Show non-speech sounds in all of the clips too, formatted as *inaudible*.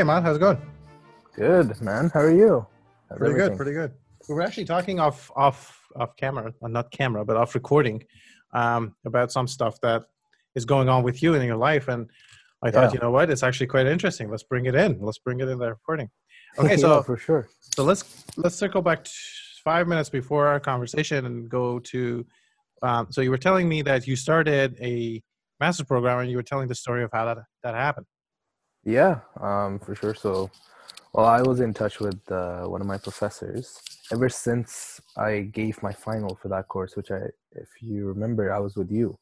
Hey, man, how's it going? Good, man. How are you? How's Pretty everything? good, pretty good. We were actually talking off off off camera, well, not camera, but off recording, um, about some stuff that is going on with you in your life, and I thought, Yeah. you know what, it's actually quite interesting. Let's bring it in. Let's bring it in the recording. *laughs* Okay, Yeah, so for sure. so let's let's circle back to five minutes before our conversation and go to. Um, so you were telling me that you started a master's program, and you were telling the story of how that that happened. Yeah, um, for sure. So, well, I was in touch with uh, one of my professors ever since I gave my final for that course, which I, if you remember, I was with you.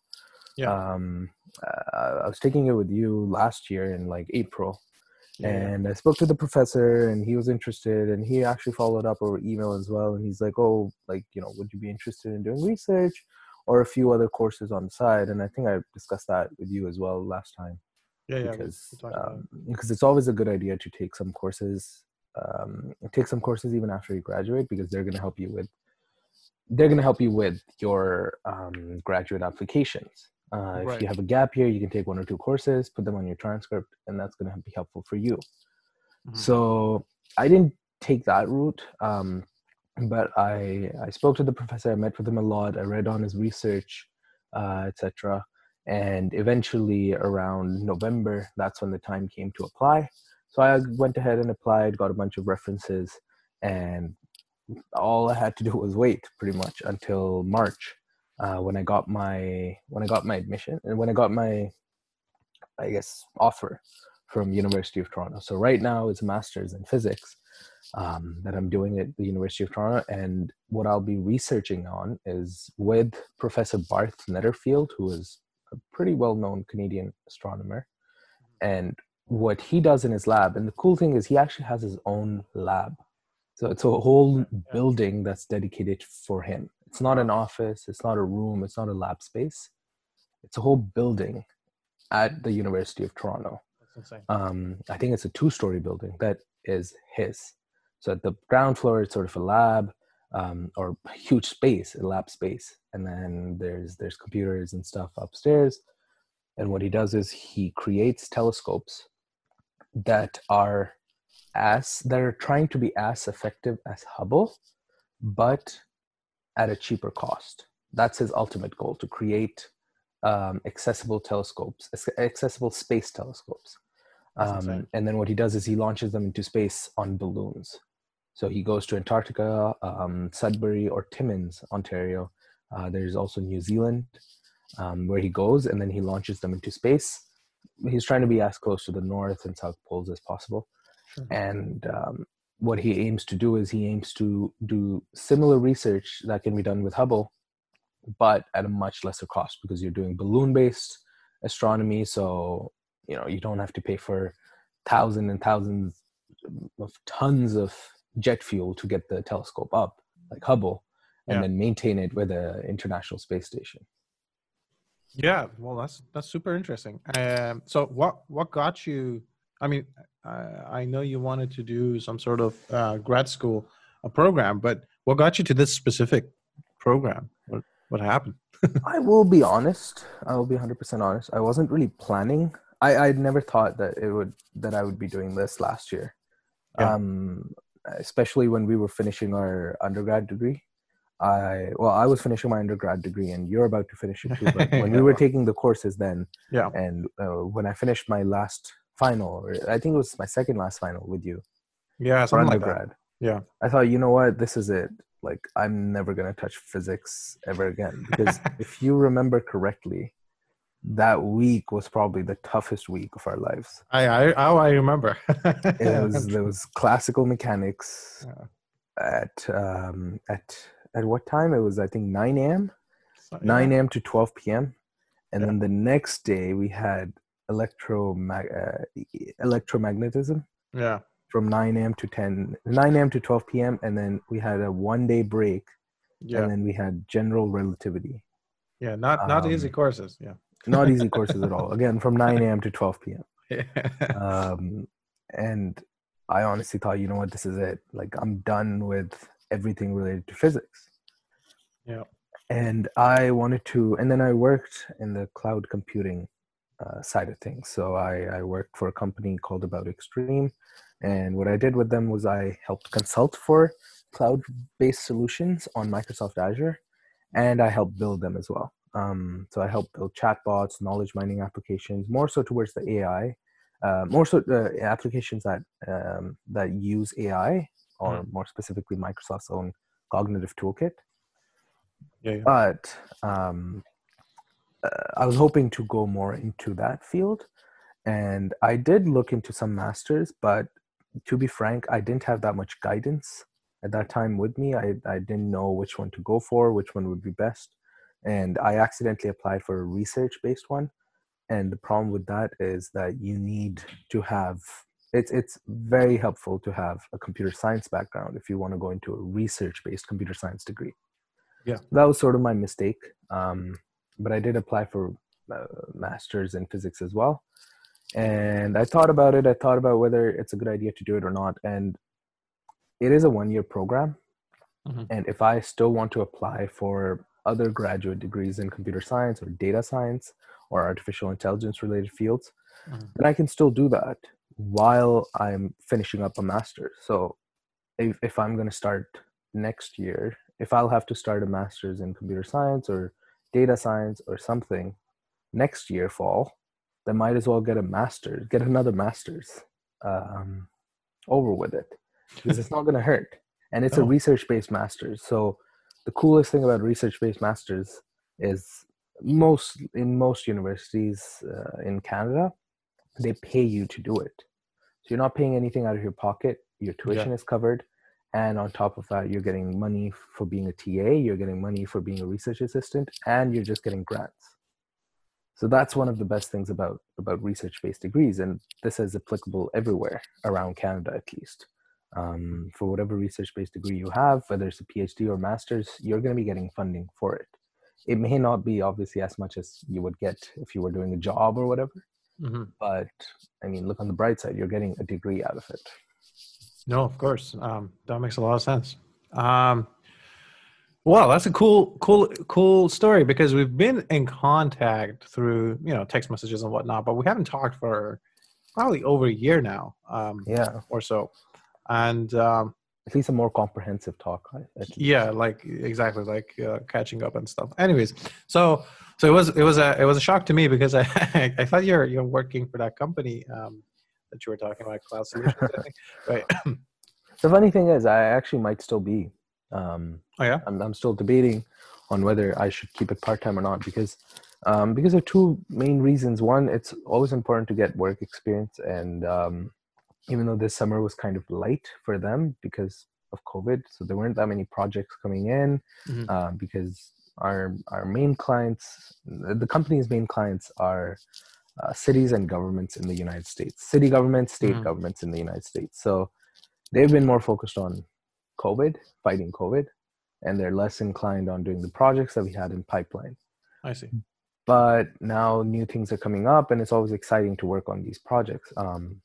Yeah. Um, uh, I was taking it with you last year in like April, yeah. and I spoke to the professor, and he was interested, and he actually followed up over email as well, and he's like, "Oh, like you know, would you be interested in doing research?" Or a few other courses on the side, and I think I discussed that with you as well last time yeah, yeah. because we talked about it. um, because it's always a good idea to take some courses um, take some courses even after you graduate because they're going to help you with they're going to help you with your um, graduate applications uh, if you have a gap year you can take one or two courses put them on your transcript and that's going to be helpful for you Mhm. so i didn't take that route um, but i i spoke to the professor i met with him a lot i read on his research uh, etc and eventually around november that's when the time came to apply. So i went ahead and applied got a bunch of references and all i had to do was wait pretty much until march uh, when i got my when i got my admission and when i got my i guess offer from university of toronto. So right now it's a master's in physics um, that i'm doing at the university of toronto. And what i'll be researching on is with professor barth netterfield who is a pretty well-known canadian astronomer. And what he does in his lab and the cool thing is he actually has his own lab. So it's a whole building that's dedicated for him. It's not an office it's not a room it's not a lab space. It's a whole building at the university of toronto. Um, I think it's a two-story building that is his. So at the ground floor, it's sort of a lab um, or huge space, a lab space, and then there's there's computers and stuff upstairs. And what he does is he creates telescopes that are as that are trying to be as effective as Hubble, but at a cheaper cost. That's his ultimate goal to create um, accessible telescopes, accessible space telescopes. Um, and then what he does is he launches them into space on balloons. So he goes to Antarctica, um, Sudbury, or Timmins, Ontario. Uh, there's also New Zealand, um, where he goes, and then he launches them into space. He's trying to be as close to the North and South poles as possible. Sure. And um, what he aims to do is he aims to do similar research that can be done with Hubble, but at a much lesser cost because you're doing balloon-based astronomy. So you know you don't have to pay for thousands and thousands of tons of jet fuel to get the telescope up, like Hubble, and Yeah. then maintain it with an international space station. Yeah, well, that's that's super interesting. Um, so what what got you? I mean, I, I know you wanted to do some sort of uh, grad school a program, but what got you to this specific program? What what happened? *laughs* I will be honest. I will be 100% honest. I wasn't really planning. I I never thought that it would that I would be doing this last year. Yeah. Um especially when we were finishing our undergrad degree. I well, I was finishing my undergrad degree and you're about to finish it too, but *laughs* when we were taking the courses then Yeah. and uh, when I finished my last final, or I think it was my second last final with you Yeah, for something like that. Yeah. I thought, you know what, this is it. Like, I'm never gonna touch physics ever again because *laughs* if you remember correctly, that week was probably the toughest week of our lives. I I oh I remember. It *laughs* was there was classical mechanics Yeah. at um, at at what time? It was I think 9 a.m. 9 a.m. to 12 p.m. And Yeah. then the next day we had electromag- uh, electromagnetism Yeah. from 9 a.m. to 10 9 a.m. to 12 p.m. and then we had a one day break Yeah. and then we had general relativity. Yeah. Not not easy um, courses. Yeah. Not easy courses at all. Again, from 9 a.m. to 12 p.m. *laughs* Yeah. Um, and I honestly thought, you know what, this is it. Like I'm done with everything related to physics. Yeah. And I wanted to, and then I worked in the cloud computing uh, side of things. So I, I worked for a company called About Extreme, and what I did with them was I helped consult for cloud-based solutions on Microsoft Azure, and I helped build them as well. Um, so I help build chatbots, knowledge mining applications, more so towards the AI, uh, more so uh, applications that um, that use AI, or mm. more specifically Microsoft's own cognitive toolkit. Yeah, yeah. But um, uh, I was hoping to go more into that field, and I did look into some masters, but to be frank, I didn't have that much guidance at that time with me. I, I didn't know which one to go for, which one would be best. And I accidentally applied for a research based one. And the problem with that is that you need to have it's it's very helpful to have a computer science background if you want to go into a research based computer science degree. Yeah. That was sort of my mistake. Um, but I did apply for uh, masters in physics as well. And I thought about it. I thought about whether it's a good idea to do it or not. And it is a one year program. Mm-hmm. And if I still want to apply for other graduate degrees in computer science or data science or artificial intelligence related fields, mm-hmm. then I can still do that while I'm finishing up a master's. So if, if I'm going to start next year, if I'll have to start a master's in computer science or data science or something next year fall, then might as well get a master's, get another master's um, over with it because it's not going to hurt. And it's oh. a research based master's. So the coolest thing about research based masters is most in most universities uh, in Canada, they pay you to do it. So you're not paying anything out of your pocket. Your tuition yeah. is covered and on top of that you're getting money for being a ta you're getting money for being a research assistant and you're just getting grants so that's one of the best things about about research based degrees and this is applicable everywhere around canada at least um, for whatever research based degree you have whether it's a phd or master's you're going to be getting funding for it it may not be obviously as much as you would get if you were doing a job or whatever mm-hmm. but i mean look on the bright side you're getting a degree out of it no, of course. Um, that makes a lot of sense. Um, well, that's a cool, cool, cool story because we've been in contact through, you know, text messages and whatnot, but we haven't talked for probably over a year now. Um, yeah. Or so. And, um, at least a more comprehensive talk. Yeah, like exactly, like uh, catching up and stuff. Anyways, so so it was it was a it was a shock to me because I *laughs* I thought you're you're working for that company um, that you were talking about, cloud solutions. *laughs* right. the funny thing is, I actually might still be. Um, oh yeah. I'm, I'm still debating on whether I should keep it part time or not because um, because of two main reasons. One, it's always important to get work experience, and um, even though this summer was kind of light for them because of COVID, so there weren't that many projects coming in mm-hmm. uh, because our our main clients, the company's main clients are uh, cities and governments in the United States, city governments, state mm-hmm. governments in the United States. So they've been more focused on COVID, fighting COVID, and they're less inclined on doing the projects that we had in pipeline. I see. But now new things are coming up, and it's always exciting to work on these projects. Um,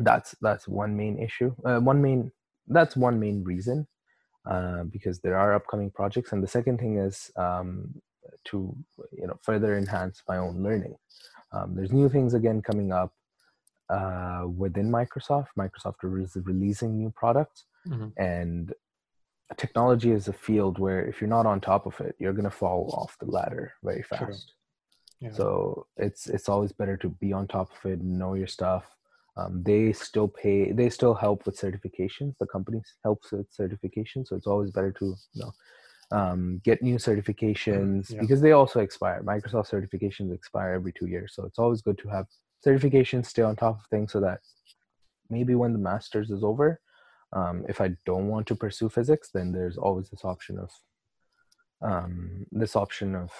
that's that's one main issue. Uh, one main that's one main reason uh, because there are upcoming projects, and the second thing is um, to you know further enhance my own learning. Um, there's new things again coming up uh, within Microsoft. Microsoft is releasing new products, mm-hmm. and technology is a field where if you're not on top of it, you're going to fall off the ladder very fast. Yeah. So it's it's always better to be on top of it, know your stuff. Um, they still pay, they still help with certifications. The companies helps with certifications, so it's always better to you know um, get new certifications yeah. because they also expire. Microsoft certifications expire every two years, so it's always good to have certifications, stay on top of things, so that maybe when the master's is over, um, if I don't want to pursue physics, then there's always this option of um, this option of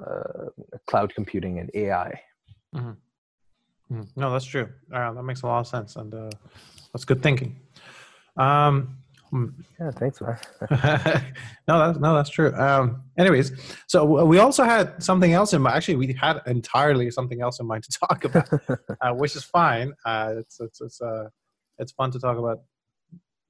uh, cloud computing and AI. Mm-hmm. Mm-hmm. No, that's true. Uh, that makes a lot of sense, and uh, that's good thinking. Um, Hmm. Yeah, thanks, man. *laughs* *laughs* no, that's no, that's true. Um, anyways, so we also had something else in mind. Actually, we had entirely something else in mind to *laughs* talk about, uh, which is fine. Uh, it's it's it's uh, it's fun to talk about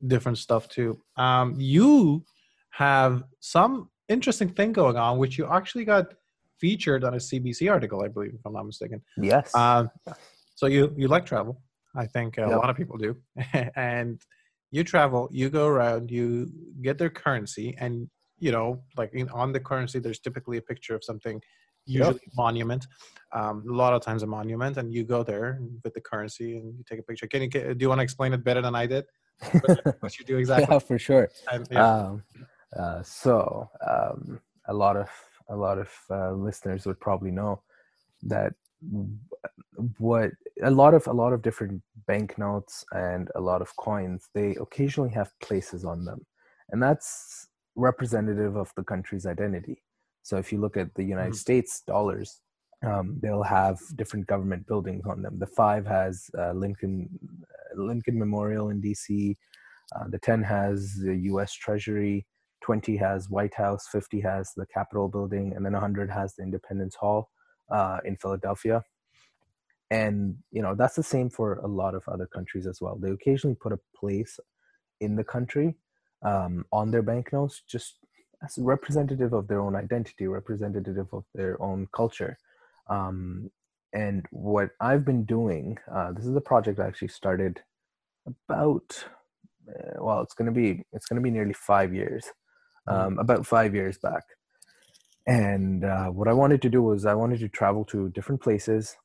different stuff too. Um, you have some interesting thing going on, which you actually got featured on a CBC article, I believe, if I'm not mistaken. Yes. Um, so you you like travel? I think a Yep. lot of people do, *laughs* and you travel. You go around. You get their currency, and you know, like in, on the currency, there's typically a picture of something, usually a monument. Um, a lot of times a monument, and you go there with the currency and you take a picture. Can you do you want to explain it better than I did? *laughs* What you do exactly? yeah, for sure. And, yeah. Um, uh, so um, a lot of a lot of uh, listeners would probably know that what a lot of a lot of different banknotes and a lot of coins they occasionally have places on them, and that's representative of the country's identity. So if you look at the United Mhm. States dollars, um, they'll have different government buildings on them. The five has uh, Lincoln uh, Lincoln Memorial in D.C. Uh, the 10 has the US Treasury, 20 has White House, 50 has the Capitol building, and then 100 has the Independence Hall uh, in Philadelphia. And, you know, that's the same for a lot of other countries as well. They occasionally put a place in the country um, on their banknotes just as representative of their own identity, representative of their own culture. Um, and what I've been doing, uh, this is a project I actually started about uh, well it's going to be it's going to be nearly five years um, about five years back. And uh, what i wanted to do was i wanted to travel to different places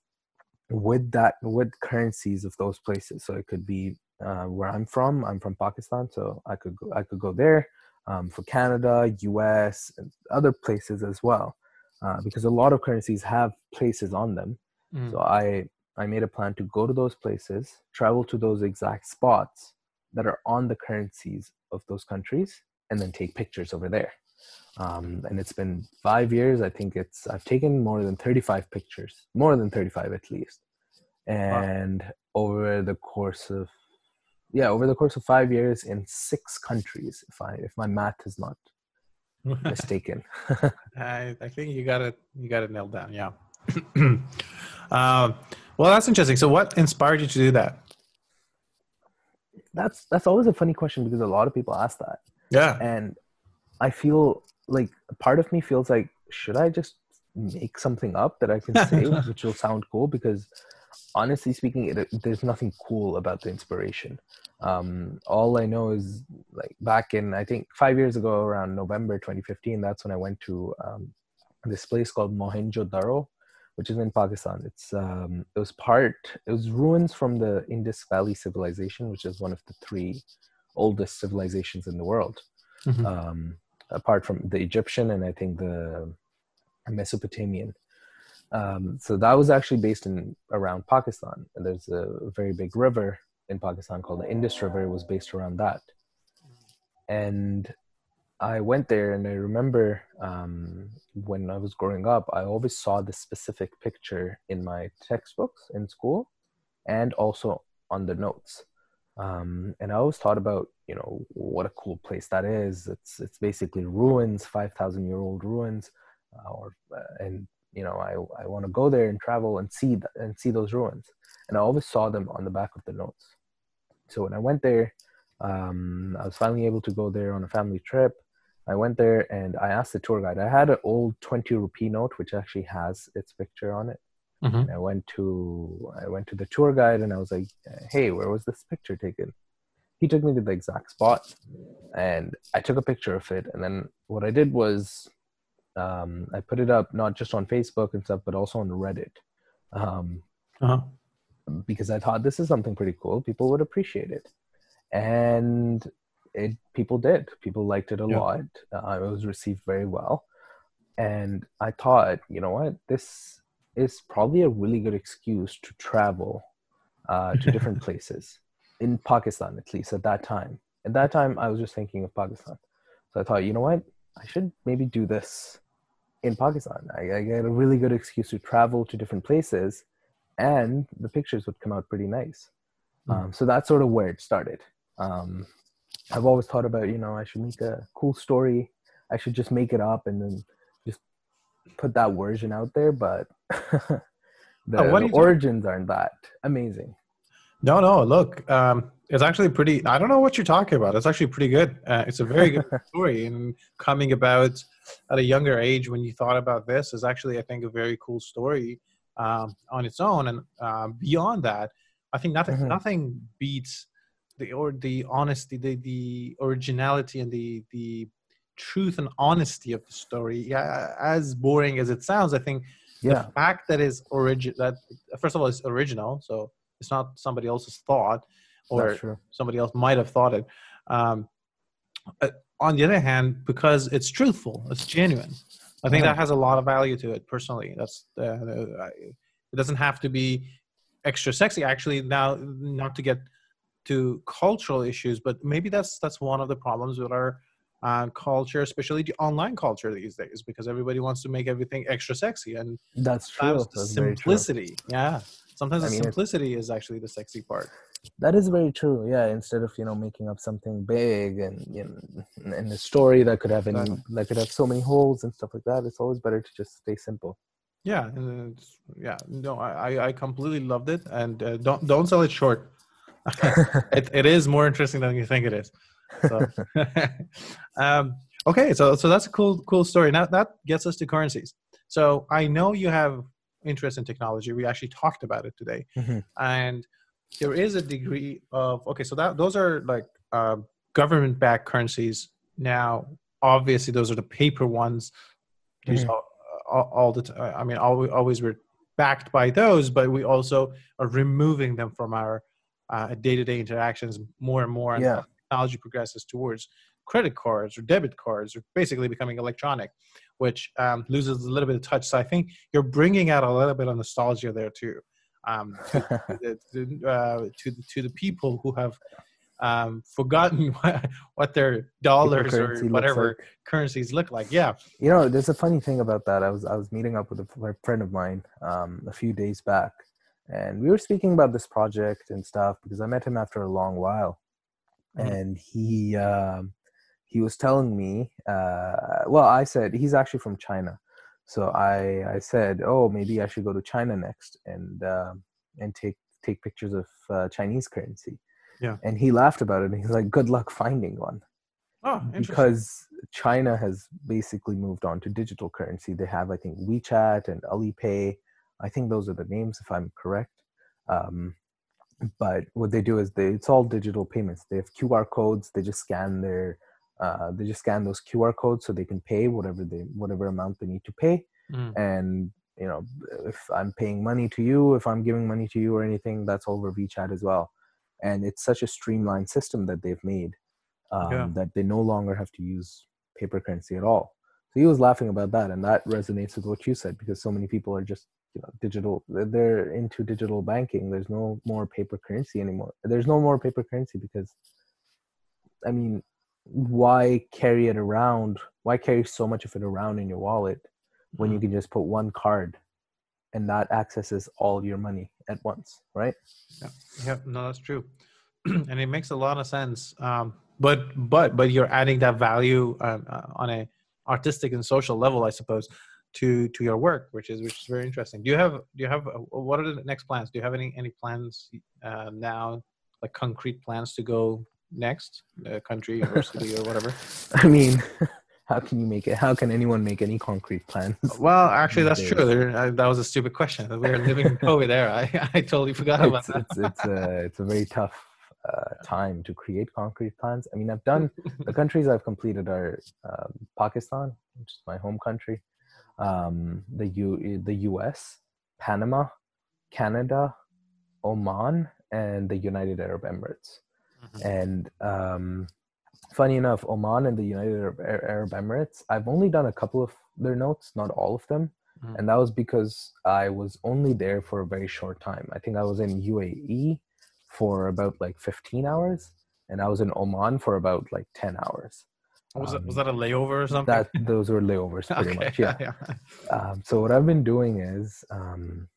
with that with currencies of those places. So it could be uh, where i'm from i'm from pakistan so i could go, i could go there um, for canada us and other places as well uh, because a lot of currencies have places on them. Mm. so I I made a plan to go to those places, travel to those exact spots that are on the currencies of those countries, and then take pictures over there. Um, and it's been five years. I think it's I've taken more than thirty five pictures, more than thirty five at least. And over the course of yeah, over the course of five years in six countries, if I if my math is not *laughs* mistaken. *laughs* I, I think you got it. You got it nailed down. Yeah. *clears throat* um, well, that's interesting. So, what inspired you to do that? that's that's always a funny question because a lot of people ask that. Yeah. and i feel like part of me feels like should i just make something up that i can say *laughs* which will sound cool? Because honestly speaking it, there's nothing cool about the inspiration. Um, all i know is like back in i think five years ago around november 2015 that's when i went to um, this place called mohenjo-daro which is in pakistan. It's um, it was part it was ruins from the indus valley civilization which is one of the three oldest civilizations in the world Mhm. um, apart from the Egyptian and I think the Mesopotamian. Um, so that was actually based in around Pakistan. And there's a very big river in Pakistan called the Indus River. It was based around that. And I went there and I remember um, when I was growing up, I always saw this specific picture in my textbooks in school and also on the notes. Um, and I always thought about, you know, what a cool place that is. It's it's basically ruins, five thousand year old ruins, uh, or uh, and you know, I I want to go there and travel and see th- and see those ruins. And I always saw them on the back of the notes. So when I went there, um, I was finally able to go there on a family trip. I went there and I asked the tour guide. I had an old 20 rupee note, which actually has its picture on it. Mhm. And I went to I went to the tour guide and I was like, "Hey, where was this picture taken?" He took me to the exact spot, and I took a picture of it. And then what I did was, um, I put it up not just on Facebook and stuff, but also on Reddit, um, Uh-huh. because I thought this is something pretty cool. People would appreciate it, and it people did. People liked it a Yeah. lot. Uh, it was received very well, and I thought, you know what, this is probably a really good excuse to travel uh, to different *laughs* places in Pakistan, at least at that time. At that time, I was just thinking of Pakistan. So I thought, you know what, I should maybe do this in Pakistan. I, I get a really good excuse to travel to different places, and the pictures would come out pretty nice. Mm. Um, so that's sort of where it started. Um, I've always thought about, you know, I should make a cool story. I should just make it up and then put that version out there. But *laughs* the, Oh, what the origins aren't that amazing. No, no. Look, um, it's actually pretty. I don't know what you're talking about. It's actually pretty good. Uh, it's a very good *laughs* story, and coming about at a younger age when you thought about this is actually, I think, a very cool story um, on its own. And uh, beyond that, I think nothing mm-hmm. nothing beats the or the honesty, the the originality, and the the truth and honesty of the story. Yeah, as boring as it sounds, I think yeah. the fact that is origin that first of all is original, so it's not somebody else's thought, or somebody else might have thought it. Um, uh, on the other hand, because it's truthful, it's genuine. I think that has a lot of value to it. Personally, that's uh, it doesn't have to be extra sexy. Actually, now not to get to cultural issues, but maybe that's that's one of the problems with our uh, culture, especially the online culture these days, because everybody wants to make everything extra sexy, and that's true. That's simplicity, true. yeah. Sometimes I the mean, simplicity is actually the sexy part. That is very true. Yeah, instead of you know making up something big and you know in a story that could have any that could have so many holes and stuff like that, it's always better to just stay simple. Yeah, yeah. No, I I completely loved it, and uh, don't don't sell it short. *laughs* it it is more interesting than you think it is. So, *laughs* um, okay, so so that's a cool cool story. Now that gets us to currencies. So I know you have interest in technology. We actually talked about it today, mm-hmm. and there is a degree of okay. So that those are like uh, government-backed currencies. Now, obviously, those are the paper ones. Mm-hmm. All, all, all, the time. I mean, always, always we're backed by those, but we also are removing them from our uh, day-to-day interactions more and more. And yeah. Technology progresses towards credit cards or debit cards, or basically becoming electronic which um, loses a little bit of touch. So I think you're bringing out a little bit of nostalgia there too, um, *laughs* to, to, uh, to, to, the people who have um, forgotten *laughs* what, what their dollars or whatever like. currencies look like. Yeah. You know, there's a funny thing about that. I was I was meeting up with a friend of mine um, a few days back, and we were speaking about this project and stuff because I met him after a long while, mm-hmm. and he. Um, he was telling me, uh, well, I said he's actually from China, so I I said, oh, maybe I should go to China next and uh, and take take pictures of uh, Chinese currency. Yeah. And he laughed about it. And he's like, good luck finding one. Oh, because China has basically moved on to digital currency. They have, I think, WeChat and Alipay. I think those are the names, if I'm correct. Um, but what they do is they it's all digital payments. They have QR codes. They just scan their uh, they just scan those QR codes so they can pay whatever they whatever amount they need to pay. Mm. And you know, if I'm paying money to you, if I'm giving money to you or anything, that's over WeChat as well. And it's such a streamlined system that they've made um, yeah. that they no longer have to use paper currency at all. So he was laughing about that, and that resonates with what you said because so many people are just you know digital. They're into digital banking. There's no more paper currency anymore. There's no more paper currency because, I mean, why carry it around? Why carry so much of it around in your wallet when you mm-hmm. can just put one card and that accesses all your money at once, right? Yeah, yeah no, that's true, *clears throat* and it makes a lot of sense. Um, but but but you're adding that value um, uh, on a artistic and social level, I suppose, to to your work, which is which is very interesting. Do you have do you have uh, what are the next plans? Do you have any any plans uh, now, like concrete plans to go next? Uh, country *laughs* university or whatever? I mean *laughs* how can you make it how can anyone make any concrete plans? Well actually that's true. There, uh, that was a stupid question. We are living in covid era. *laughs* I, I totally forgot about that it's, it's, a, it's a very tough uh, time to create concrete plans. I mean i've done the countries i've completed are um, pakistan which is my home country um, the U, the us panama canada oman and the united arab emirates Mm-hmm. And um, funny enough, Oman and the United Arab Emirates, I've only done a couple of their notes, not all of them. Mm-hmm. And that was because I was only there for a very short time. I think I was in UAE for about like 15 hours, and I was in Oman for about like 10 hours. Was, um, that, was that a layover or something? That those were layovers, *laughs* pretty okay, much. Yeah. yeah. Um, so what I've been doing is um,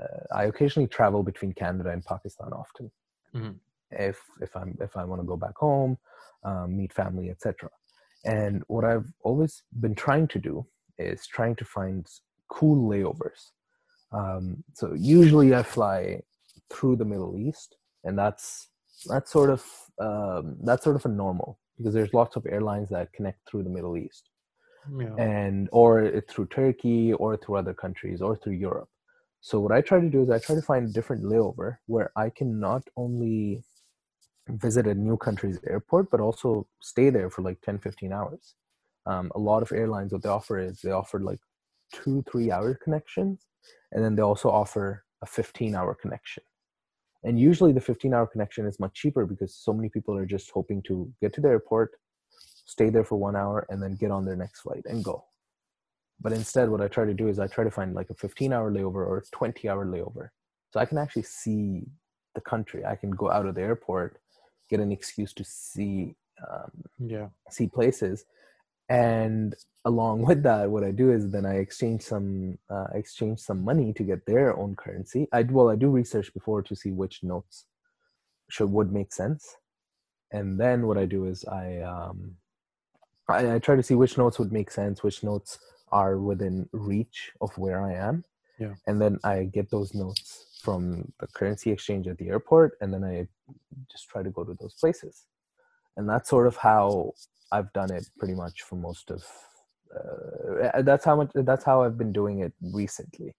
uh, I occasionally travel between Canada and Pakistan often. Mm-hmm if if i'm if i want to go back home um, meet family etc and what i've always been trying to do is trying to find cool layovers um, so usually i fly through the middle east and that's that's sort of um, that's sort of a normal because there's lots of airlines that connect through the Middle East, Yeah. and or through Turkey or through other countries or through Europe. So what I try to do is I try to find a different layover where I can not only visit a new country's airport but also stay there for like 10 15 hours um, a lot of airlines what they offer is they offer like two three hour connections and then they also offer a 15 hour connection and usually the 15 hour connection is much cheaper because so many people are just hoping to get to the airport stay there for one hour and then get on their next flight and go. But instead what i try to do is i try to find like a 15 hour layover or a 20 hour layover. So i can actually see the country. I can go out of the airport get an excuse to see um, Yeah. see places and along *laughs* with that what i do is then i exchange some uh, exchange some money to get their own currency. I well i do research before to see which notes should would make sense. And then what i do is i um I, I try to see which notes would make sense which notes are within reach of where i am. Yeah. and then i get those notes from the currency exchange at the airport and then i just try to go to those places and that's sort of how I've done it pretty much for most of. Uh, that's how much. That's how I've been doing it recently,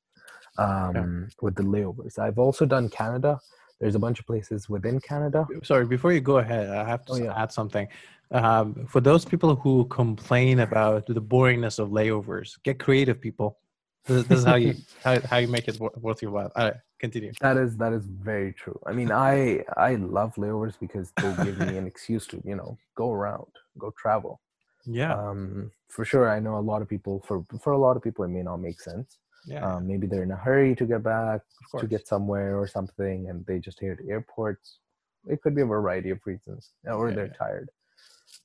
um, with the layovers. I've also done Canada. There's a bunch of places within Canada. Sorry, before you go ahead, I have to Oh, yeah. add something. Um, for those people who complain about the boringness of layovers, get creative, people. This, this is how you *laughs* how, how you make it worth your while. All right, continue. That is that is very true. I mean, I I love layovers because they give me an excuse to you know go around, go travel. Yeah, Um, for sure, I know a lot of people. For for a lot of people, it may not make sense. yeah, Um, maybe they're in a hurry to get back, to get somewhere or something and they just hate airports it could be a variety of reasons or Yeah, they're yeah. tired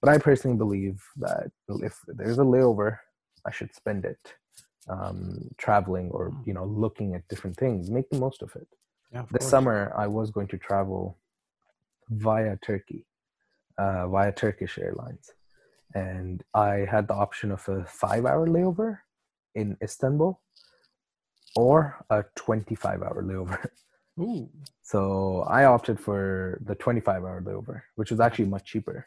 but i personally believe that if there's a layover i should spend it um, traveling or Mm. you know looking at different things make the most of it yeah, of this course. summer i was going to travel via turkey uh, via turkish airlines and i had the option of a five hour layover in istanbul or a 25 hour layover *laughs* Ooh, so i opted for the 25 hour layover which was actually much cheaper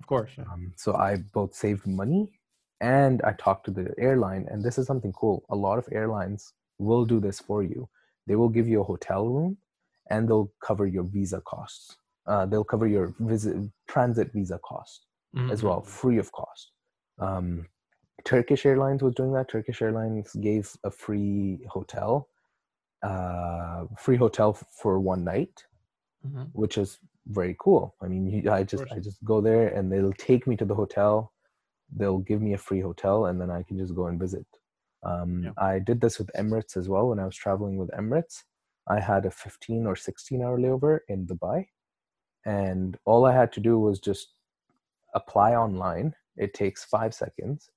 of course. Yeah. um, so i both saved money and i talked to the airline and this is something cool a lot of airlines will do this for you they will give you a hotel room and they'll cover your visa costs uh, they'll cover your visit transit visa cost as well Mhm. free of cost um, turkish airlines was doing that turkish airlines gave a free hotel uh, free hotel f- for one night Mhm. which is very cool. I mean, you- I just. I just go there and they'll take me to the hotel. They'll give me a free hotel and then I can just go and visit. Um, Yeah. I did this with Emirates as well when I was traveling with Emirates. I had a 15 or 16 hour layover in Dubai, and all I had to do was just apply online. It takes five seconds,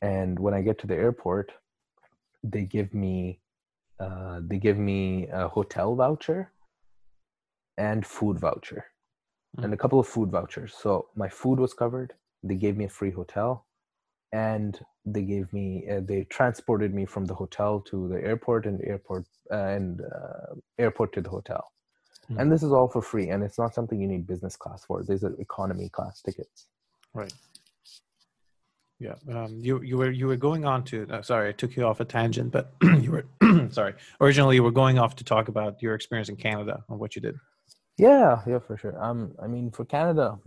and when I get to the airport, they give me uh, they give me a hotel voucher and food voucher and a couple of food vouchers so my food was covered they gave me a free hotel and they gave me uh, they transported me from the hotel to the airport and airport uh, and uh, airport to the hotel Mhm. and this is all for free and it's not something you need business class for these are economy class tickets Right. Yeah. Um, you you were you were going on to. Uh, sorry, I took you off a tangent, but *clears throat* you were *clears throat* sorry. Originally, you were going off to talk about your experience in Canada and what you did. Yeah, yeah, for sure. Um, I mean, for Canada,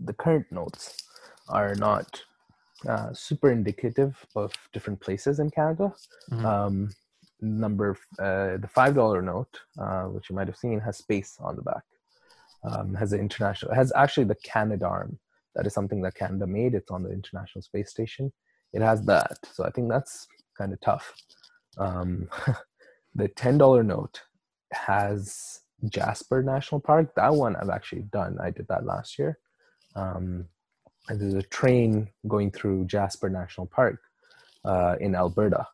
the current notes are not uh, super indicative of different places in Canada. Mhm. Um, number uh, the five dollar note, uh, which you might have seen, has space on the back. Um, has an international. Has actually the Canadarm. That is something that Canada made. It's on the International Space Station. It has that, so I think that's kind of tough. Um, *laughs* the ten dollar note has Jasper National Park. That one I've actually done. I did that last year. Um, and there's a train going through Jasper National Park uh, in Alberta.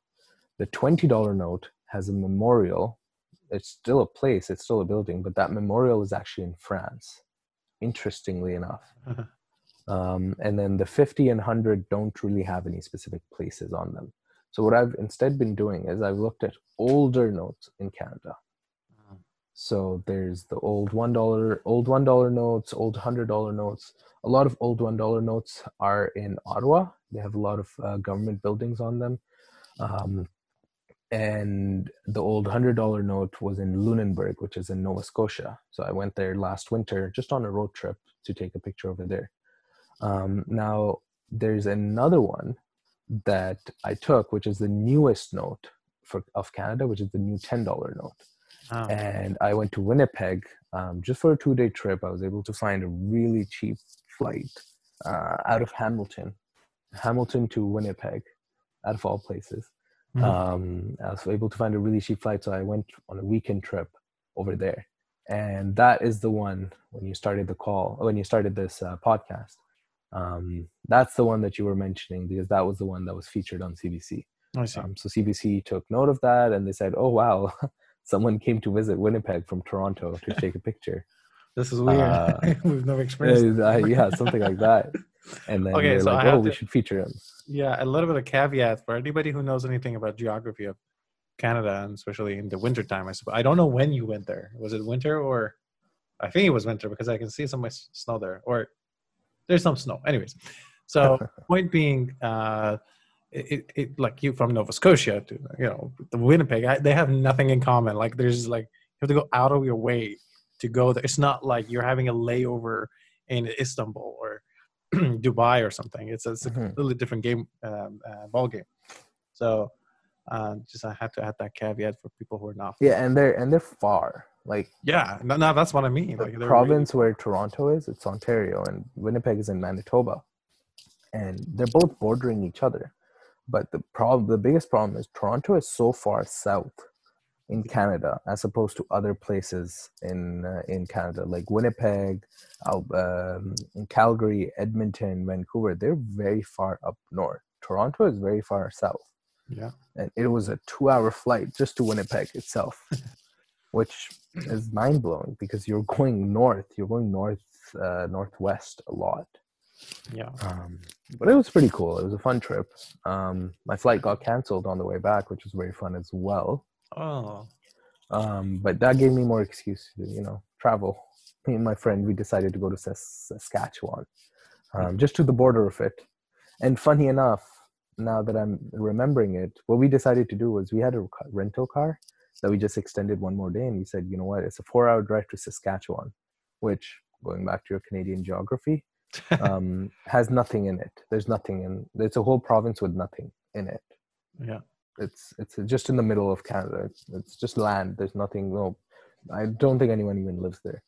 The twenty dollar note has a memorial. It's still a place. It's still a building, but that memorial is actually in France. Interestingly enough. Uh-huh. Um, and then the 50 and 100 don't really have any specific places on them. So what I've instead been doing is I've looked at older notes in Canada. So there's the old one dollar, old one dollar notes, old hundred dollar notes. A lot of old one dollar notes are in Ottawa. They have a lot of uh, government buildings on them. Um, and the old hundred dollar note was in Lunenburg, which is in Nova Scotia. So I went there last winter just on a road trip to take a picture over there. Um, now there's another one that I took, which is the newest note for of Canada, which is the new ten dollar note. Oh. And I went to Winnipeg um, just for a two day trip. I was able to find a really cheap flight uh, out of Hamilton, Hamilton to Winnipeg, out of all places. Mhm. Um, I was able to find a really cheap flight, so I went on a weekend trip over there. And that is the one when you started the call, when you started this uh, podcast. Um, that's the one that you were mentioning because that was the one that was featured on CBC. I see. Um, so CBC took note of that and they said, "Oh wow, *laughs* someone came to visit Winnipeg from Toronto to *laughs* take a picture." this is weird. uh, *laughs* We've never *laughs* experienced. Uh, yeah, something like that. And then Okay, they're so like, "Oh, we should feature him." Yeah, a little bit of caveat for anybody who knows anything about geography of Canada, and especially in the winter time. I suppose I don't know when you went there. Was it winter or? I think it was winter because I can see some snow there, or there's some snow. Anyways, so point being, uh, it, it, like you from Nova Scotia to you know the Winnipeg, I, they have nothing in common. Like there's like you have to go out of your way to go there. It's not like you're having a layover in Istanbul or *clears throat* Dubai or something. It's, it's a Mhm. completely different game, um, uh, ball game. So uh, just I have to add that caveat for people who are not. Yeah, and they're and they're far. Like Yeah, no, no, that's what I mean. the Like province where Toronto is, it's Ontario, and Winnipeg is in Manitoba, and they're both bordering each other. But the problem, the biggest problem is Toronto is so far south in Canada as opposed to other places in uh, in Canada, like Winnipeg, um, in Calgary, Edmonton, Vancouver. They're very far up north. Toronto is very far south yeah, and it was a two-hour flight just to Winnipeg itself, *laughs* which is mind-blowing because you're going north, you're going north, uh, northwest a lot. Yeah. Um, but it was pretty cool. It was a fun trip. Um, my flight got canceled on the way back, which was very fun as well. Oh, Um, but that gave me more excuse to, you know, travel. Me and my friend, we decided to go to Saskatchewan, um, just to the border of it. And funny enough, now that I'm remembering it, what we decided to do was we had a rental car that we just extended one more day, and we said, you know what, it's a four-hour drive to Saskatchewan, which, going back to your Canadian geography, *laughs* um, has nothing in it. There's nothing in. It's a whole province with nothing in it yeah. it's it's just in the middle of Canada. It's, it's just land. There's nothing. No, I don't think anyone even lives there.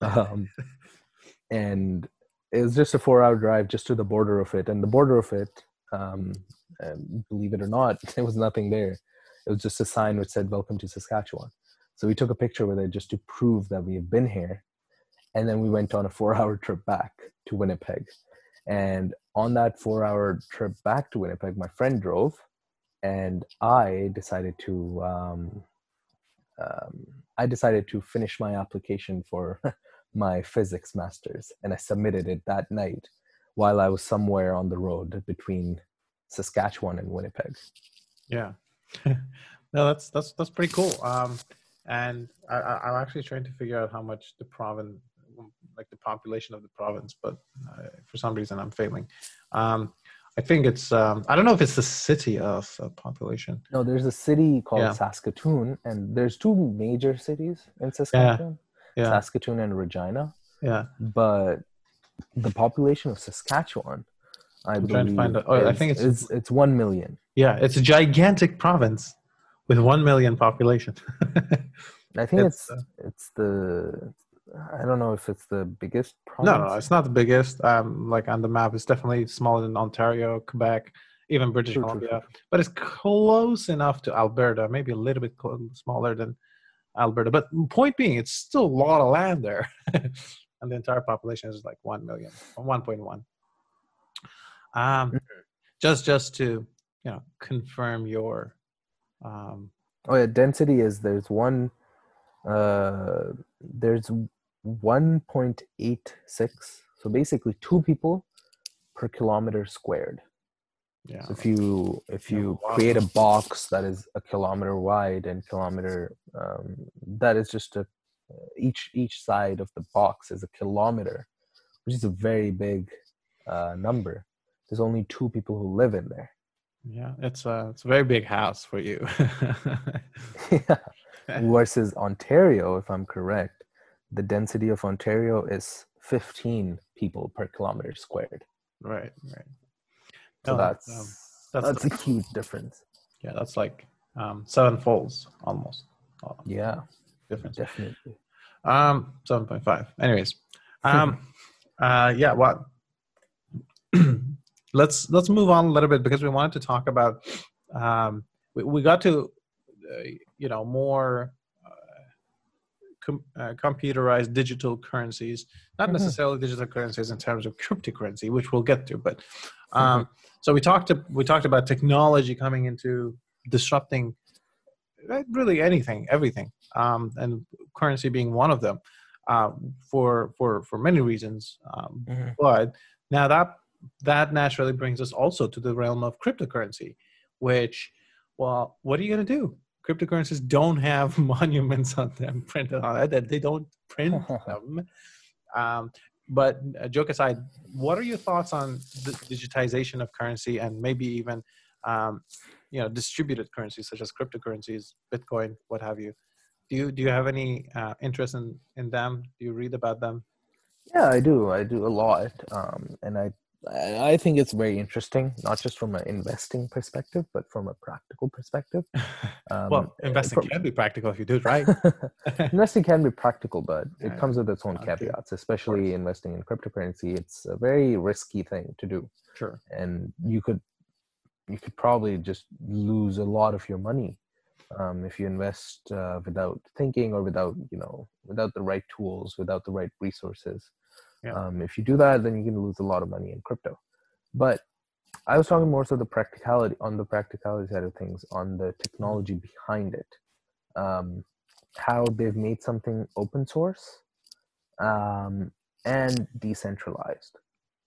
Um, *laughs* and it was just a four-hour drive just to the border of it, and the border of it, um, believe it or not, *laughs* there was nothing there. It was just a sign which said "Welcome to Saskatchewan." So we took a picture with it just to prove that we have been here, and then we went on a four-hour trip back to Winnipeg. And on that four-hour trip back to Winnipeg, my friend drove, and I decided to um, um, I decided to finish my application for *laughs* my physics masters, and I submitted it that night while I was somewhere on the road between Saskatchewan and Winnipeg. Yeah. *laughs* no, that's that's that's pretty cool. Um, and I, I'm actually trying to figure out how much the province, like the population of the province, but uh, for some reason I'm failing. Um, I think it's um, I don't know if it's the city of uh, population. No, there's a city called Yeah. Saskatoon, and there's two major cities in Saskatchewan, Yeah, Saskatoon and Regina. yeah. But the population of Saskatchewan, I I'm trying to believe, oh, I think it's- is- it's one million. Yeah, it's a gigantic province with one million population. *laughs* I think It's, it's uh, it's the I don't know if it's the biggest no, province. no, it's not the biggest. Um, like on the map, it's definitely smaller than Ontario, Quebec, even British True, true, Columbia. true. But it's close enough to Alberta, maybe a little bit smaller than Alberta. But point being, it's still a lot of land there, *laughs* and the entire population is like one million, one point one. Um, just just to you know confirm your um, Oh yeah, density is there's one uh there's 1.86 so basically two people per kilometer squared yeah. so if you if Yeah, you wow. create a box that is a kilometer wide and kilometer um, that is just a uh, each each side of the box is a kilometer, which is a very big uh, number. There's only two people who live in there. Yeah, it's a it's a very big house for you. *laughs* *laughs* yeah. Versus Ontario, if I'm correct, the density of Ontario is 15 people per kilometer squared. Right, right. So No, that's um, that's, that's a huge difference. yeah, that's like um, seven folds almost. Yeah, difference. definitely. Um, seven point five. Anyways, *laughs* um, uh, yeah. What? *clears throat* let's let's move on a little bit because we wanted to talk about. Um, we, we got to, uh, you know, more uh, com- uh, computerized digital currencies. Not Mhm. necessarily digital currencies in terms of cryptocurrency, which we'll get to, but. Um, So we talked to, we talked about technology coming into disrupting uh, really anything, everything, um, and currency being one of them, uh, for for for many reasons. Um, Mhm. but now that that naturally brings us also to the realm of cryptocurrency, which, well, what are you going to do? Cryptocurrencies don't have *laughs* monuments on them printed on it. They don't print *laughs* them. Um, but uh, joke aside, what are your thoughts on the digitization of currency and maybe even, um, you know, distributed currencies such as cryptocurrencies, Bitcoin, what have you? Do you do you have any uh, interest in in them? Do you read about them? Yeah, I do. I do a lot, um, and I I think it's very interesting, not just from an investing perspective, but from a practical perspective. *laughs* Um, well, uh, investing from- can be practical if you do it right. *laughs* *laughs* investing can be practical, but it comes with its own caveats. Especially investing in cryptocurrency, it's a very risky thing to do, sure. and you could you could probably just lose a lot of your money um, if you invest uh, without thinking or without you know without the right tools, without the right resources. Yeah. Um, if you do that, then you can lose a lot of money in crypto. But I was talking more so the practicality on the practicality side of things, on the technology behind it, um, how they've made something open source um, and decentralized.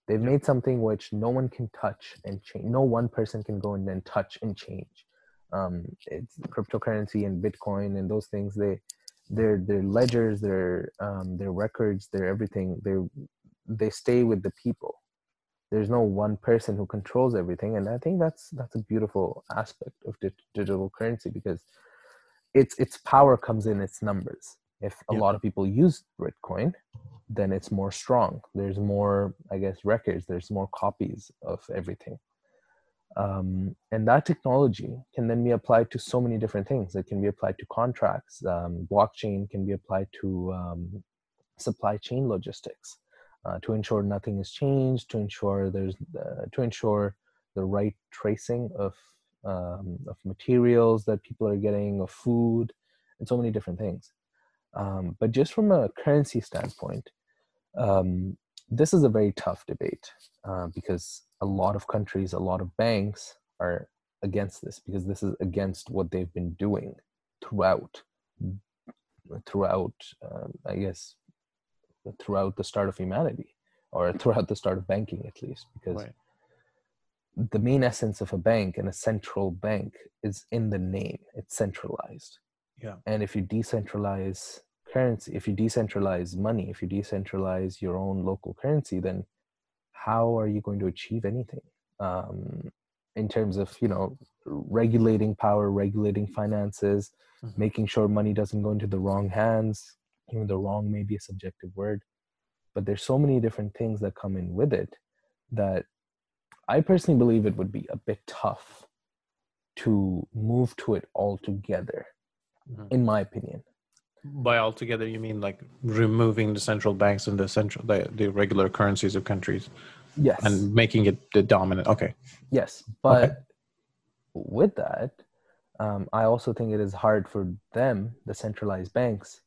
They've made something which no one can touch and change. No one person can go and then touch and change. Um, it's cryptocurrency and Bitcoin and those things. They, their their ledgers, their um, their records, their everything. They they stay with the people. There's no one person who controls everything, and I think that's that's a beautiful aspect of di- digital currency because its its power comes in its numbers. If a lot of people use Bitcoin, then it's more strong. There's more, I guess, records. There's more copies of everything, um, and that technology can then be applied to so many different things. It can be applied to contracts. Um, blockchain can be applied to um, supply chain logistics uh, to ensure nothing is changed, to ensure there's uh, to ensure the right tracing of um, of materials that people are getting, of food, and so many different things. Um, but just from a currency standpoint, um, this is a very tough debate uh, because a lot of countries, a lot of banks are against this because this is against what they've been doing throughout throughout um, i guess throughout the start of humanity or *laughs* throughout the start of banking at least because Right. the main essence of a bank and a central bank is in the name it's centralized Yeah. and if you decentralize currency if you decentralize money if you decentralize your own local currency then how are you going to achieve anything um, in terms of you know regulating power regulating finances Mhm. making sure money doesn't go into the wrong hands even though wrong may be a subjective word but there's so many different things that come in with it that i personally believe it would be a bit tough to move to it altogether Mhm. in my opinion By altogether, you mean like removing the central banks and the central the, the regular currencies of countries yes and making it the dominant. Okay. Yes, but with that, um, I also think it is hard for them, the centralized banks,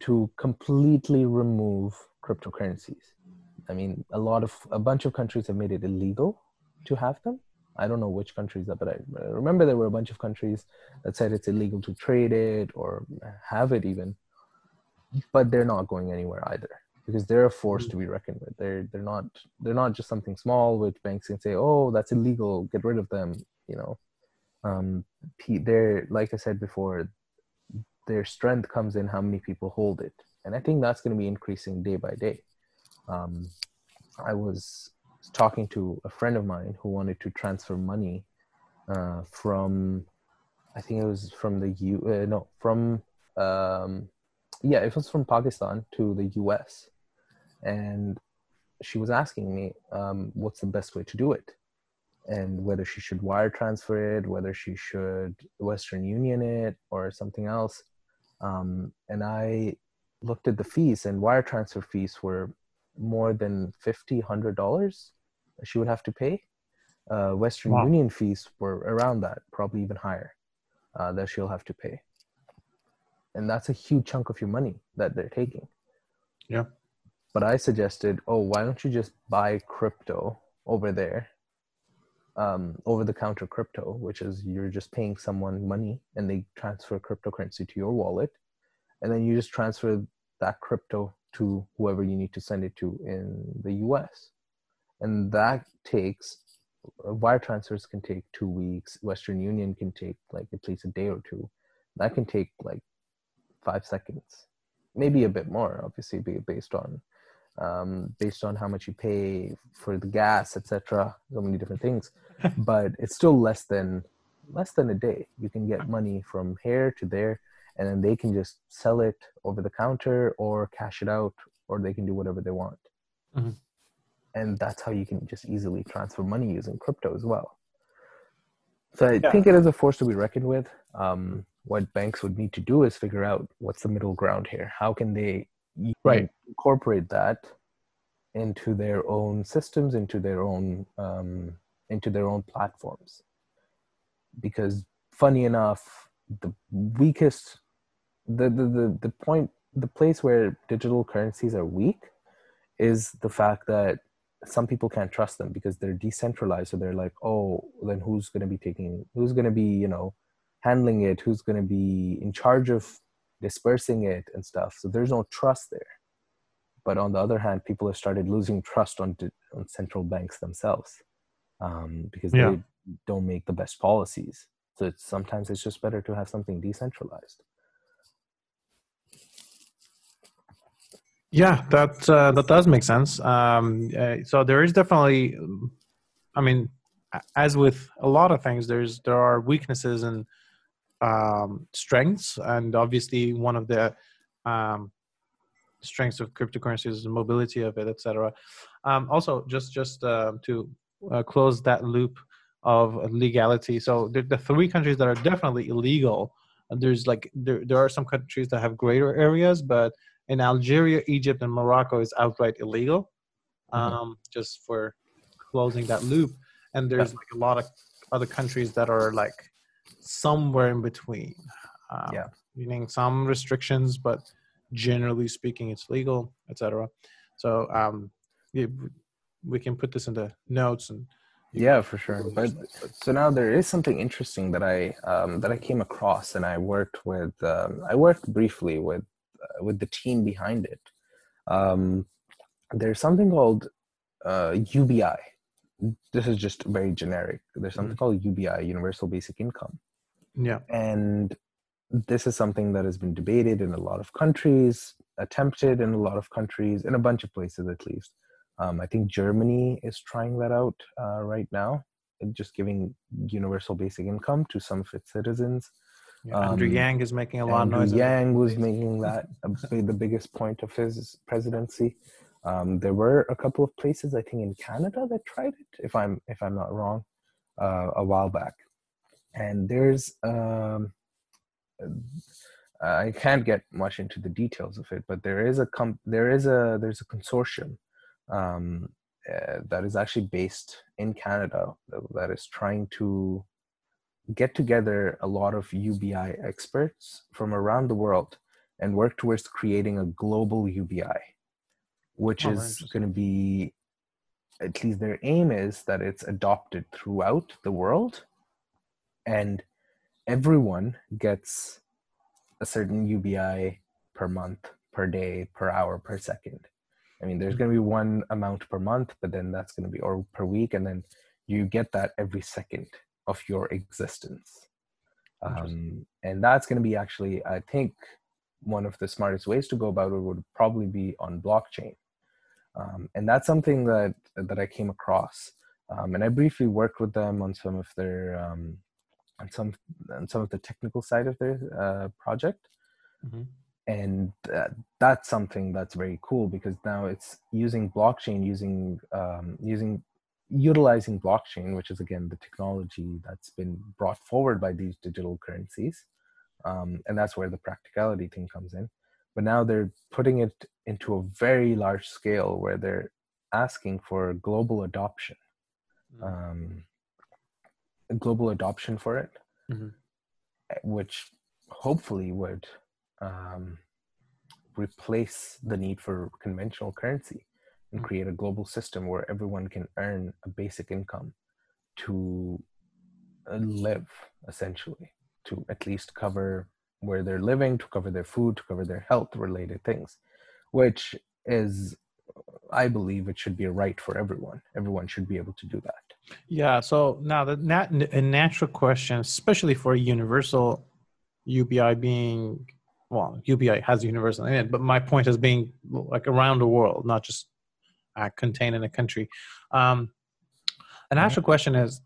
to completely remove cryptocurrencies. I mean, a lot of a bunch of countries have made it illegal to have them. I don't know which countries, but I remember there were a bunch of countries that said it's illegal to trade it or have it even. But they're not going anywhere either because they're a force to be reckoned with. They're they're not they're not just something small which banks can say, oh, that's illegal, get rid of them. You know, um, they're like I said before, their strength comes in how many people hold it, and I think that's going to be increasing day by day. Um, I was talking to a friend of mine who wanted to transfer money uh, from, I think it was from the U, uh, no, from, um, yeah, it was from Pakistan to the U.S. And she was asking me um, what's the best way to do it? And whether she should wire transfer it whether she should western union it or something else. Um, and i looked at the fees and wire transfer fees were more than 50 100 dollars she would have to pay. Uh, western wow. union fees were around that probably even higher uh, that she'll have to pay. And that's a huge chunk of your money that they're taking. Yeah. But I suggested, oh, why don't you just buy crypto over there, um, over the counter crypto, which is you're just paying someone money and they transfer cryptocurrency to your wallet, and then you just transfer that crypto to whoever you need to send it to in the US. And that takes wire transfers can take two weeks. Western Union can take like at least a day or two. That can take like five seconds, maybe a bit more, obviously, based on um, based on how much you pay for the gas, etc. So many different things, *laughs* but it's still less than less than a day. You can get money from here to there, and then they can just sell it over the counter or cash it out, or they can do whatever they want. Mm-hmm. And that's how you can just easily transfer money using crypto as well. So I yeah. think it is a force to be reckoned with. Um, what banks would need to do is figure out what's the middle ground here. How can they right incorporate that into their own systems into their own um, into their own platforms because funny enough the weakest the, the the the point the place where digital currencies are weak is the fact that some people can't trust them because they're decentralized so they're like oh then who's going to be taking who's going to be you know handling it who's going to be in charge of dispersing it and stuff. So there's no trust there. But on the other hand, people have started losing trust on, on central banks themselves um, because yeah. they don't make the best policies. So it's, sometimes it's just better to have something decentralized. Yeah, that uh, that does make sense. Um, uh, so there is definitely, I mean, as with a lot of things, there's there are weaknesses and um, strengths, and obviously one of the um, strengths of cryptocurrencies is the mobility of it, etc. Um, also, just just uh, to uh, close that loop of legality. So the, the three countries that are definitely illegal. There's like there there are some countries that have greater areas, but in Algeria, Egypt, and Morocco is outright illegal. Mm-hmm. Um, just for closing that loop, and there's like a lot of other countries that are like somewhere in between. Um, yeah. Meaning some restrictions, but generally speaking, it's legal, etc. So um, yeah, we can put this in the notes and. Yeah, for sure. But so now there is something interesting that I um, that I came across, and I worked with. Um, I worked briefly with with the team behind it. Um, there's something called uh, UBI. This is just very generic. There's something mm-hmm. called UBI, Universal Basic Income, yeah. And this is something that has been debated in a lot of countries, attempted in a lot of countries, in a bunch of places at least. Um, I think Germany is trying that out uh, right now, just giving universal basic income to some of its citizens. Yeah, Andrew um, Yang is making a lot Andrew of noise. Yang was making that the biggest point of his presidency. Um, there were a couple of places, I think, in Canada that tried it, if I'm if I'm not wrong, uh, a while back and there's um, I can't get much into the details of it, but there is a com- there is a there's a consortium um, uh, that is actually based in Canada that is trying to get together a lot of UBI experts from around the world and work towards creating a global UBI, which oh, is going to be at least their aim is that it's adopted throughout the world and everyone gets a certain UBI per month, per day, per hour, per second. I mean, there's going to be one amount per month, but then that's going to be, or per week, and then you get that every second of your existence. Um, and that's going to be actually, I think, one of the smartest ways to go about it would probably be on blockchain. Um, and that's something that that I came across. Um, and I briefly worked with them on some of their um, on some on some of the technical side of their uh, project. Mm-hmm. And uh, that's something that's very cool because now it's using blockchain, using um, using utilizing blockchain, which is again the technology that's been brought forward by these digital currencies, um, and that's where the practicality thing comes in. But now they're putting it into a very large scale where they're asking for global adoption, mm. um, global adoption for it, mm-hmm. Eh, which hopefully would um, replace the need for conventional currency and create a global system where everyone can earn a basic income to uh, live essentially to at least cover where they're living to cover their food to cover their health related things which is i believe it should be a right for everyone. Everyone should be able to do that. Yeah so now the nat- a natural question especially for a universal ubi being well ubi has universal in it but my point is being like around the world not just uh, contained in a country um, an actual question is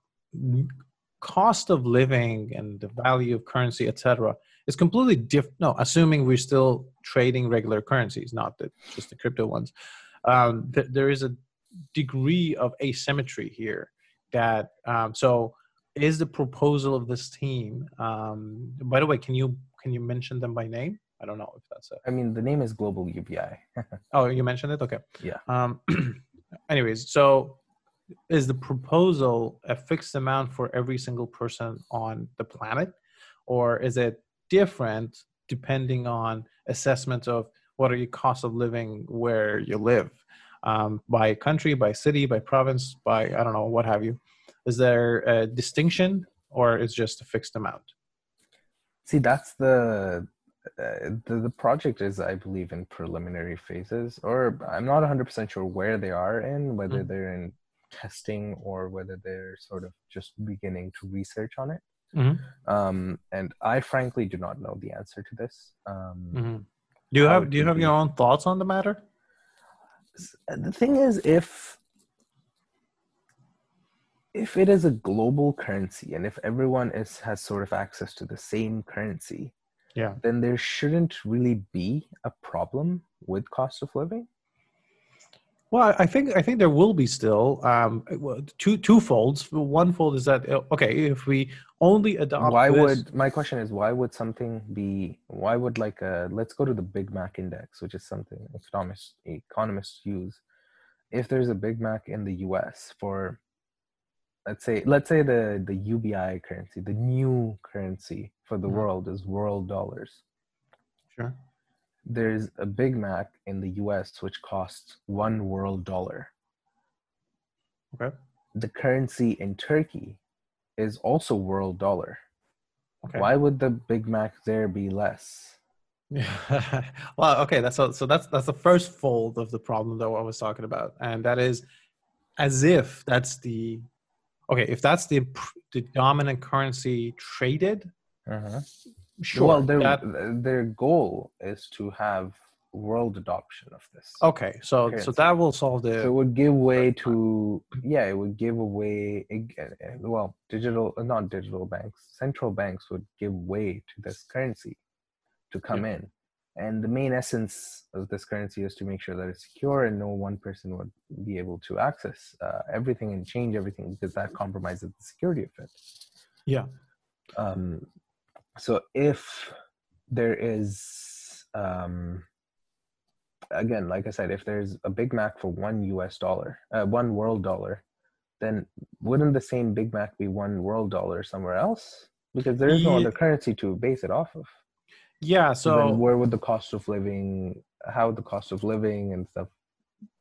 cost of living and the value of currency etc is completely different. No, assuming we're still trading regular currencies, not the, just the crypto ones. Um, th- there is a degree of asymmetry here. That um, so is the proposal of this team. Um, by the way, can you can you mention them by name? I don't know if that's. I mean, the name is Global UBI. *laughs* oh, you mentioned it. Okay. Yeah. Um, *clears throat* anyways, so is the proposal a fixed amount for every single person on the planet, or is it different depending on assessment of what are your costs of living where you live um, by country by city by province by i don't know what have you is there a distinction or is just a fixed amount see that's the uh, the, the project is i believe in preliminary phases or i'm not 100% sure where they are in whether mm-hmm. they're in testing or whether they're sort of just beginning to research on it Mm-hmm. Um, and I frankly do not know the answer to this. Um, mm-hmm. Do you have Do you have be... your own thoughts on the matter? The thing is, if if it is a global currency and if everyone is has sort of access to the same currency, yeah, then there shouldn't really be a problem with cost of living. Well, I think I think there will be still um, two two folds. One fold is that uh, okay, if we only adopt. Why this, would my question is why would something be? Why would like a let's go to the Big Mac index, which is something economists economists use. If there's a Big Mac in the U.S. for, let's say let's say the the UBI currency, the new currency for the mm-hmm. world is world dollars. Sure there's a Big Mac in the US which costs one world dollar. Okay. The currency in Turkey is also world dollar. Okay. Why would the Big Mac there be less? Yeah. *laughs* well, okay. That's a, so that's that's the first fold of the problem that I was talking about, and that is as if that's the okay. If that's the the dominant currency traded, uh-huh. Sure. Well, their that, their goal is to have world adoption of this. Okay, so currency. so that will solve the. So it would give way to yeah, it would give away. Well, digital not digital banks, central banks would give way to this currency to come yeah. in, and the main essence of this currency is to make sure that it's secure and no one person would be able to access uh, everything and change everything because that compromises the security of it. Yeah. Um, so if there is um, again like i said if there's a big mac for one us dollar uh, one world dollar then wouldn't the same big mac be one world dollar somewhere else because there is no yeah. other currency to base it off of yeah so, where would the cost of living how would the cost of living and stuff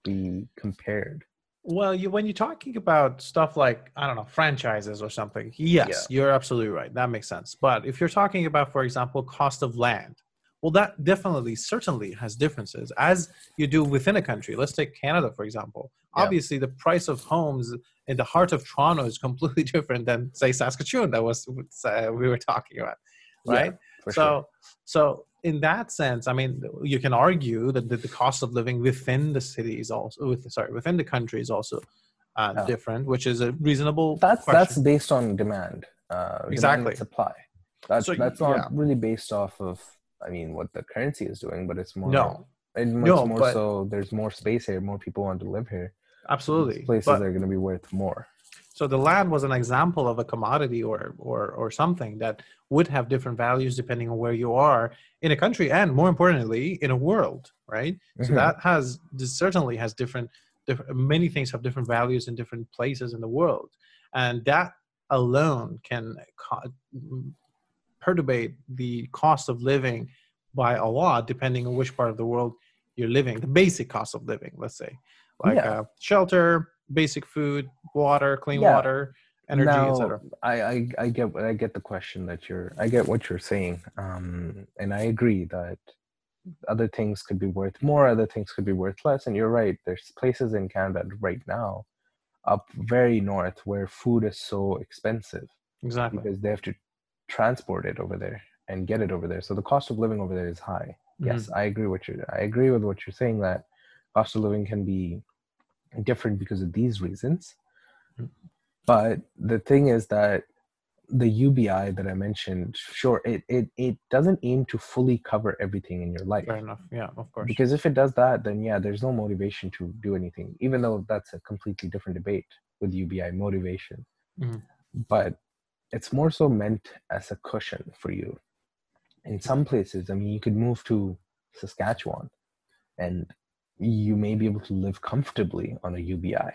be compared well, you when you're talking about stuff like I don't know franchises or something, yes, yeah. you're absolutely right. That makes sense. But if you're talking about, for example, cost of land, well, that definitely, certainly has differences as you do within a country. Let's take Canada, for example. Yeah. Obviously, the price of homes in the heart of Toronto is *laughs* completely different than, say, Saskatchewan, that was uh, we were talking about, Yeah, right? For so, sure. so in that sense, I mean, you can argue that the, the cost of living within the city is also, with, sorry, within the country is also uh, Yeah. different, which is a reasonable. That's question. that's based on demand. Uh, Exactly. and supply. That's So, that's not yeah. really based off of. I mean, what the currency is doing, but it's more. no, It's No, more but- so. There's more space here. More people want to live here. absolutely. These places But- are going to be worth more. So the land was an example of a commodity or or or something that would have different values depending on where you are in a country and more importantly in a world, right? So Mhm. that has this certainly has different different many things have different values in different places in the world. And that alone can co- perturbate the cost of living by a lot depending on which part of the world you're living, the basic cost of living, let's say. Like Yeah. uh, shelter, basic food, water, clean Yeah. water, energy, etc. I, I I get I get the question that you're I get what you're saying, um, and I agree that other things could be worth more, other things could be worth less, and you're right. There's places in Canada right now, up very north, where food is so expensive Exactly. because they have to transport it over there and get it over there. So the cost of living over there is high. Yes, I agree with you. I agree with what you're saying that cost of living can be different because of these reasons. Mm. But the thing is that the UBI that I mentioned, sure, it, it it doesn't aim to fully cover everything in your life. Fair enough. Yeah, of course. Because if it does that, then yeah, there's no motivation to do anything, even though that's a completely different debate with UBI motivation. Mhm. But it's more so meant as a cushion for you. In some places, I mean, you could move to Saskatchewan and you may be able to live comfortably on a UBI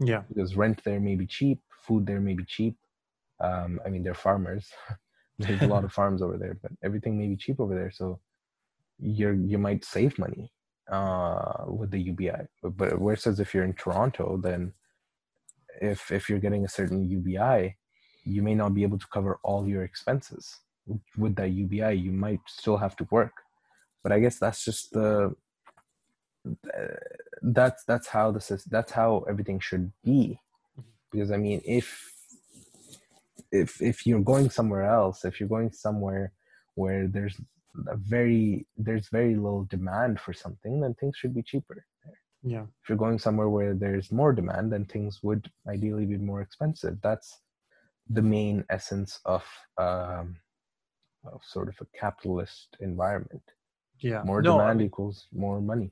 yeah. because rent there may be cheap, food there may be cheap. Um, I mean, they're farmers. *laughs* There's a lot of farms over there, but everything may be cheap over there. So you're you might save money uh, with the UBI. But, but whereas if you're in Toronto, then if if you're getting a certain UBI, you may not be able to cover all your expenses with that UBI. You might still have to work. But I guess that's just the that's that's how this is that's how everything should be. Because i mean if if if you're going somewhere else if you're going somewhere where there's a very there's very little demand for something then things should be cheaper Yeah. if you're going somewhere where there's more demand then things would ideally be more expensive. That's the main essence of um of sort of a capitalist environment. Yeah. more no, I demand mean- equals more money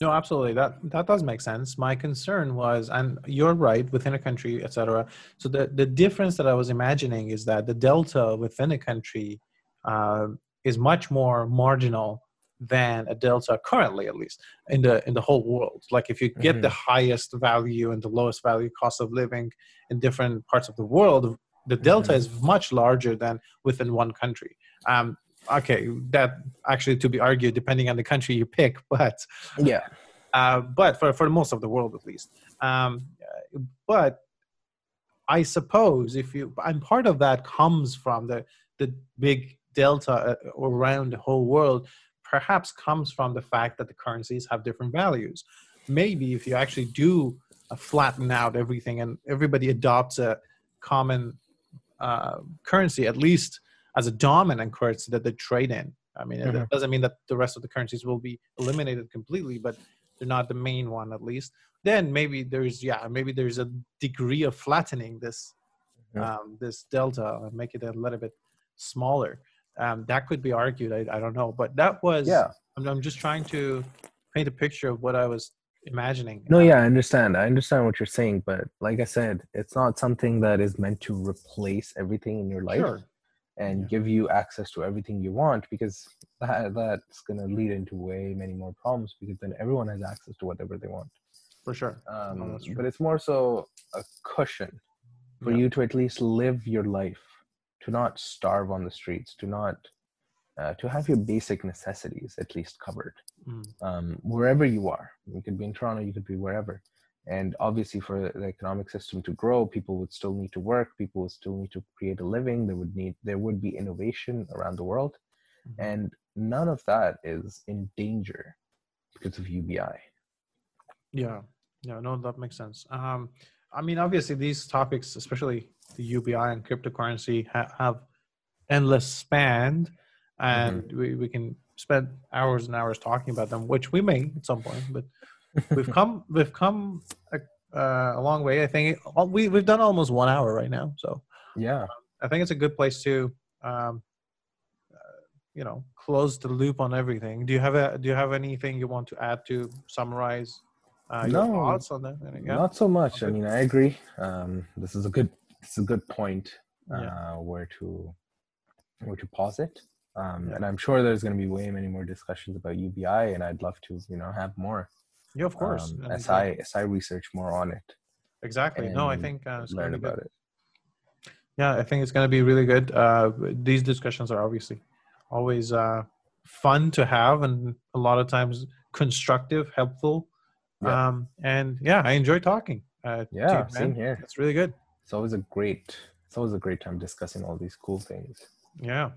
No, absolutely. That that does make sense. My concern was, and you're right, within a country, etc. So the the difference that I was imagining is that the delta within a country uh, is much more marginal than a delta currently, at least in the in the whole world. Like if you get the highest value and the lowest value cost of living in different parts of the world, the delta Mhm. is much larger than within one country. Um, okay, that actually to be argued depending on the country you pick, *laughs* but yeah uh, but for, for most of the world at least. Um, but I suppose if you, and part of that comes from the the big delta uh, around the whole world, perhaps comes from the fact that the currencies have different values. Maybe if you actually do uh, flatten out everything and everybody adopts a common uh, currency, at least as a dominant currency that they trade in. I mean, it Mhm. doesn't mean that the rest of the currencies will be eliminated completely, but they're not the main one at least. Then maybe there's yeah, maybe there's a degree of flattening this um, this delta and make it a little bit smaller. Um, that could be argued. I, I don't know, but that was yeah I'm, I'm just trying to paint a picture of what I was imagining. No, yeah, I understand. I understand what you're saying, but like I said, it's not something that is meant to replace everything in your life Sure. And Yeah. give you access to everything you want because that, that's going to lead into way many more problems because then everyone has access to whatever they want. for sure. Um, true. but it's more so a cushion for Yeah. you to at least live your life, to not starve on the streets, to not uh, to have your basic necessities at least covered Mm. um, wherever you are. You could be in Toronto, you could be wherever. And obviously, for the economic system to grow, people would still need to work. People would still need to create a living. There would need there would be innovation around the world, Mhm. and none of that is in danger because of ubi yeah yeah no that makes sense um i mean obviously these topics especially the ubi and cryptocurrency ha- have endless span and mm-hmm. we, we can spend hours and hours talking about them which we may at some point but we've come we've come a, uh, a long way i think. We, we've done almost one hour right now so. Yeah. I think it's a good place to um, you know close the loop on everything. Do you have a do you have anything you want to add to summarize uh, no, thoughts on that? Yeah. not so much. I mean i agree. Um, this is a good it's a good point uh, yeah. where to where to pause it. Um, yeah. and i'm sure there's going to be way many more discussions about ubi and i'd love to you know have more yeah of course um, as i as i research more on it exactly no i think uh, learn about good. it yeah i think it's going to be really good uh, these discussions are obviously always uh, fun to have and a lot of times constructive, helpful. Yeah. Um, and yeah, I enjoy talking. Uh, yeah, you, same here. It's really good. It's always a great, it's always a great time discussing all these cool things. Yeah.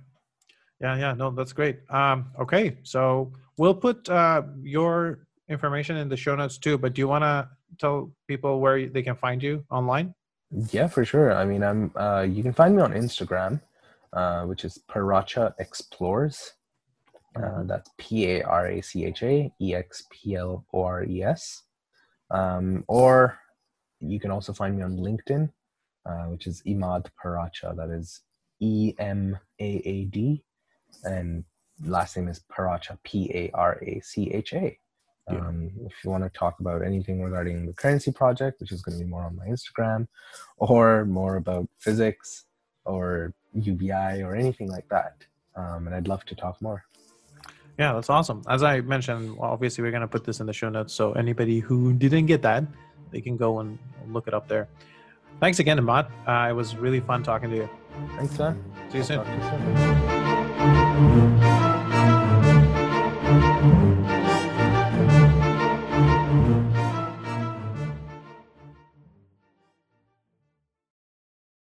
Yeah, yeah, no, that's great. Um, okay, so we'll put uh, your information in the show notes too. But do you want to tell people where they can find you online? Yeah, for sure. I mean, I'm. Uh, you can find me on Instagram uh, which is Paracha Explores. Uh, mm-hmm. that's P A R A C H A E X P L O R E S. Um, or you can also find me on LinkedIn, uh, which is Emaad Paracha. That is E M A A D. And last name is Paracha, P A R A C H A. Um, if you want to talk about anything regarding the currency project, which is going to be more on my Instagram, or more about physics or UBI or anything like that. Um, and I'd love to talk more. Yeah, that's awesome. As I mentioned, obviously we're going to put this in the show notes. So anybody who didn't get that, they can go and look it up there. Thanks again, Emaad. Uh, it was really fun talking to you. Thanks, man. See you soon.